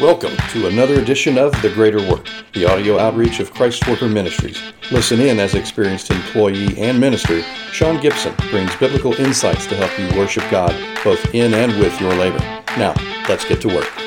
Welcome to another edition of The Greater Work, the audio outreach of Christ Worker Ministries. Listen in as experienced employee and minister, Sean Gibson brings biblical insights to help you worship God both in and with your labor. Now, let's get to work.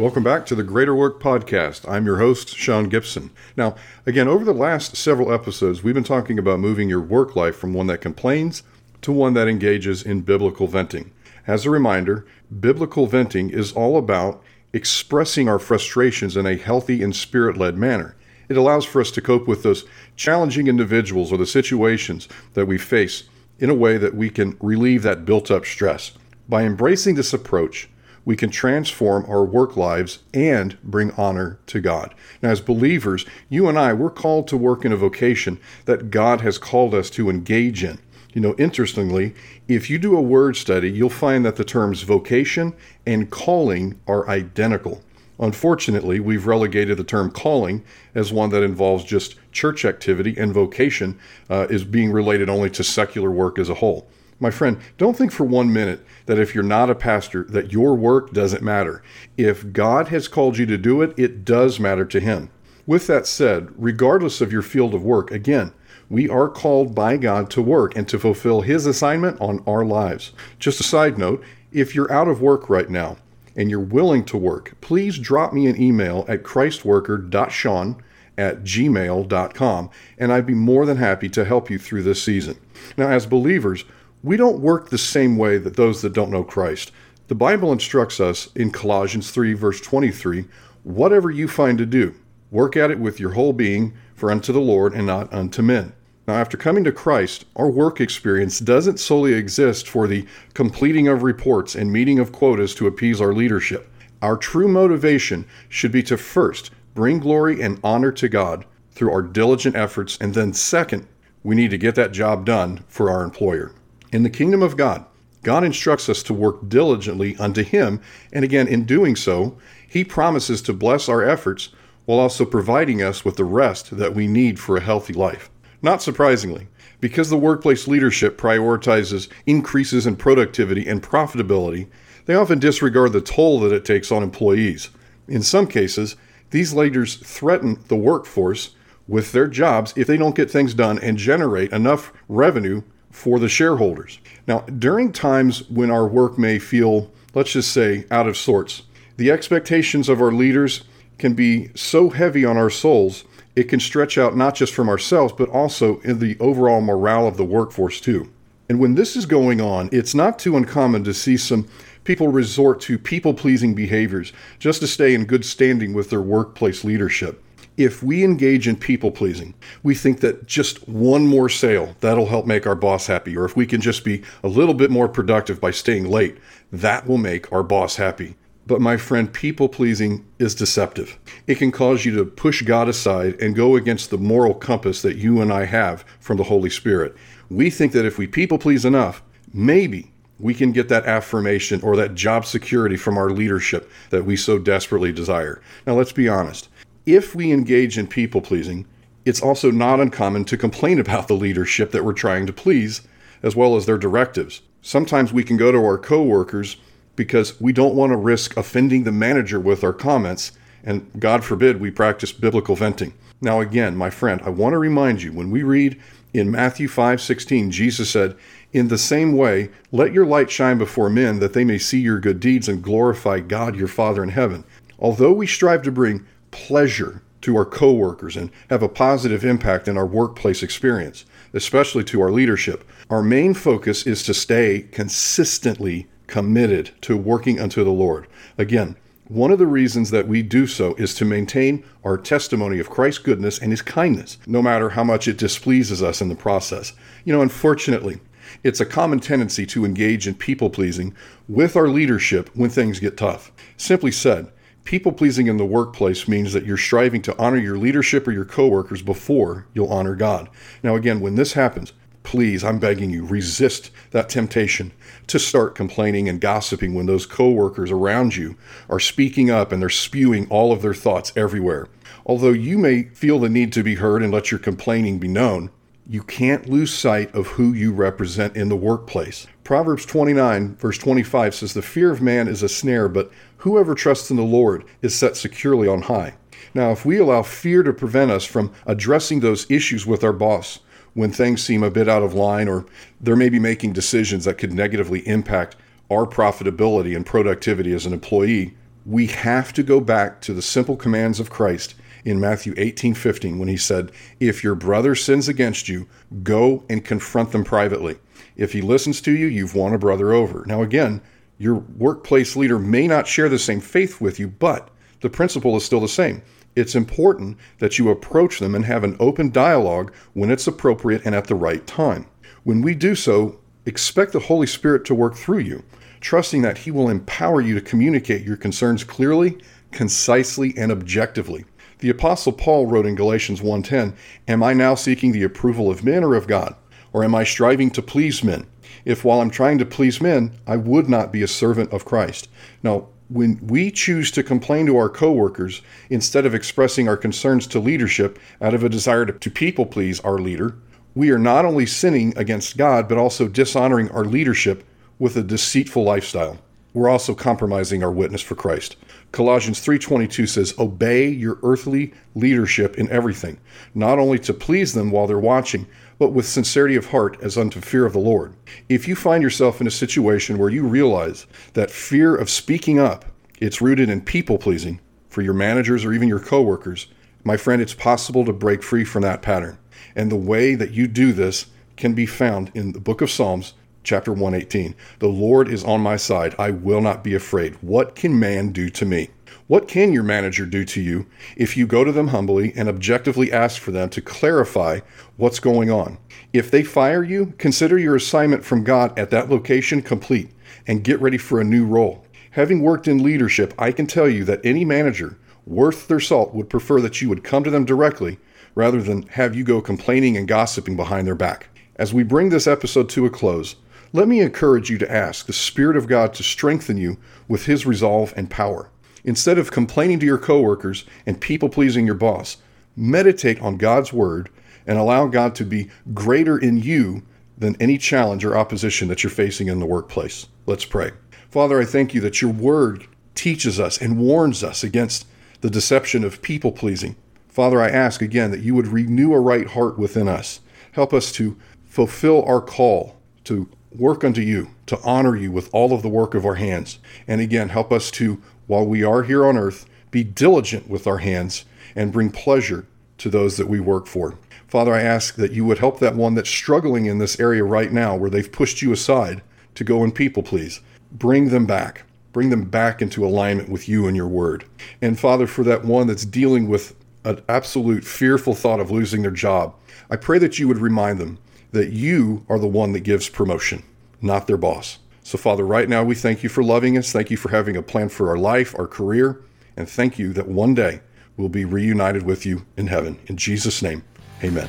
Welcome back to the Greater Work Podcast. I'm your host, Sean Gibson. Now, again, over the last several episodes, we've been talking about moving your work life from one that complains to one that engages in biblical venting. As a reminder, biblical venting is all about expressing our frustrations in a healthy and spirit led manner. It allows for us to cope with those challenging individuals or the situations that we face in a way that we can relieve that built up stress. By embracing this approach, we can transform our work lives and bring honor to God. Now, as believers, you and I, we're called to work in a vocation that God has called us to engage in. You know, interestingly, if you do a word study, you'll find that the terms vocation and calling are identical. Unfortunately, we've relegated the term calling as one that involves just church activity, and vocation uh, is being related only to secular work as a whole. My friend, don't think for one minute that if you're not a pastor, that your work doesn't matter. If God has called you to do it, it does matter to Him. With that said, regardless of your field of work, again, we are called by God to work and to fulfill His assignment on our lives. Just a side note if you're out of work right now and you're willing to work, please drop me an email at christworker.sean at gmail.com and I'd be more than happy to help you through this season. Now, as believers, we don't work the same way that those that don't know Christ. The Bible instructs us in Colossians 3, verse 23 whatever you find to do, work at it with your whole being, for unto the Lord and not unto men. Now, after coming to Christ, our work experience doesn't solely exist for the completing of reports and meeting of quotas to appease our leadership. Our true motivation should be to first bring glory and honor to God through our diligent efforts, and then second, we need to get that job done for our employer. In the kingdom of God, God instructs us to work diligently unto Him, and again, in doing so, He promises to bless our efforts while also providing us with the rest that we need for a healthy life. Not surprisingly, because the workplace leadership prioritizes increases in productivity and profitability, they often disregard the toll that it takes on employees. In some cases, these leaders threaten the workforce with their jobs if they don't get things done and generate enough revenue for the shareholders. Now, during times when our work may feel, let's just say, out of sorts, the expectations of our leaders can be so heavy on our souls, it can stretch out not just from ourselves, but also in the overall morale of the workforce, too. And when this is going on, it's not too uncommon to see some people resort to people pleasing behaviors just to stay in good standing with their workplace leadership if we engage in people pleasing, we think that just one more sale, that'll help make our boss happy. Or if we can just be a little bit more productive by staying late, that will make our boss happy. But my friend, people pleasing is deceptive. It can cause you to push God aside and go against the moral compass that you and I have from the Holy Spirit. We think that if we people please enough, maybe we can get that affirmation or that job security from our leadership that we so desperately desire. Now, let's be honest if we engage in people pleasing, it's also not uncommon to complain about the leadership that we're trying to please, as well as their directives. Sometimes we can go to our coworkers because we don't want to risk offending the manager with our comments, and God forbid we practice biblical venting. Now again, my friend, I want to remind you when we read in Matthew 5:16, Jesus said, "In the same way, let your light shine before men that they may see your good deeds and glorify God your Father in heaven." Although we strive to bring pleasure to our coworkers and have a positive impact in our workplace experience, especially to our leadership. Our main focus is to stay consistently committed to working unto the Lord. Again, one of the reasons that we do so is to maintain our testimony of Christ's goodness and his kindness, no matter how much it displeases us in the process. You know, unfortunately, it's a common tendency to engage in people pleasing with our leadership when things get tough. Simply said, People pleasing in the workplace means that you're striving to honor your leadership or your coworkers before you'll honor God. Now, again, when this happens, please, I'm begging you, resist that temptation to start complaining and gossiping when those coworkers around you are speaking up and they're spewing all of their thoughts everywhere. Although you may feel the need to be heard and let your complaining be known, you can't lose sight of who you represent in the workplace. Proverbs 29, verse 25 says, The fear of man is a snare, but whoever trusts in the Lord is set securely on high. Now, if we allow fear to prevent us from addressing those issues with our boss when things seem a bit out of line or they're maybe making decisions that could negatively impact our profitability and productivity as an employee, we have to go back to the simple commands of Christ in Matthew 18 15 when he said, If your brother sins against you, go and confront them privately. If he listens to you, you've won a brother over. Now, again, your workplace leader may not share the same faith with you, but the principle is still the same. It's important that you approach them and have an open dialogue when it's appropriate and at the right time. When we do so, expect the Holy Spirit to work through you, trusting that He will empower you to communicate your concerns clearly, concisely, and objectively. The apostle Paul wrote in Galatians 1:10, "Am I now seeking the approval of men or of God, or am I striving to please men? If while I'm trying to please men, I would not be a servant of Christ." Now, when we choose to complain to our coworkers instead of expressing our concerns to leadership out of a desire to, to people please our leader, we are not only sinning against God, but also dishonoring our leadership with a deceitful lifestyle. We're also compromising our witness for Christ. Colossians 3:22 says, "Obey your earthly leadership in everything, not only to please them while they're watching, but with sincerity of heart as unto fear of the Lord." If you find yourself in a situation where you realize that fear of speaking up, it's rooted in people pleasing for your managers or even your coworkers, my friend, it's possible to break free from that pattern. And the way that you do this can be found in the book of Psalms chapter 118. The Lord is on my side. I will not be afraid. What can man do to me? What can your manager do to you if you go to them humbly and objectively ask for them to clarify what's going on? If they fire you, consider your assignment from God at that location complete and get ready for a new role. Having worked in leadership, I can tell you that any manager worth their salt would prefer that you would come to them directly rather than have you go complaining and gossiping behind their back. As we bring this episode to a close, let me encourage you to ask the Spirit of God to strengthen you with His resolve and power. Instead of complaining to your coworkers and people pleasing your boss, meditate on God's Word and allow God to be greater in you than any challenge or opposition that you're facing in the workplace. Let's pray. Father, I thank you that your Word teaches us and warns us against the deception of people pleasing. Father, I ask again that you would renew a right heart within us. Help us to fulfill our call to work unto you, to honor you with all of the work of our hands. And again, help us to, while we are here on earth, be diligent with our hands and bring pleasure to those that we work for. Father, I ask that you would help that one that's struggling in this area right now where they've pushed you aside to go and people please. Bring them back. Bring them back into alignment with you and your word. And Father, for that one that's dealing with an absolute fearful thought of losing their job, I pray that you would remind them that you are the one that gives promotion, not their boss. So, Father, right now we thank you for loving us. Thank you for having a plan for our life, our career, and thank you that one day we'll be reunited with you in heaven. In Jesus' name, amen.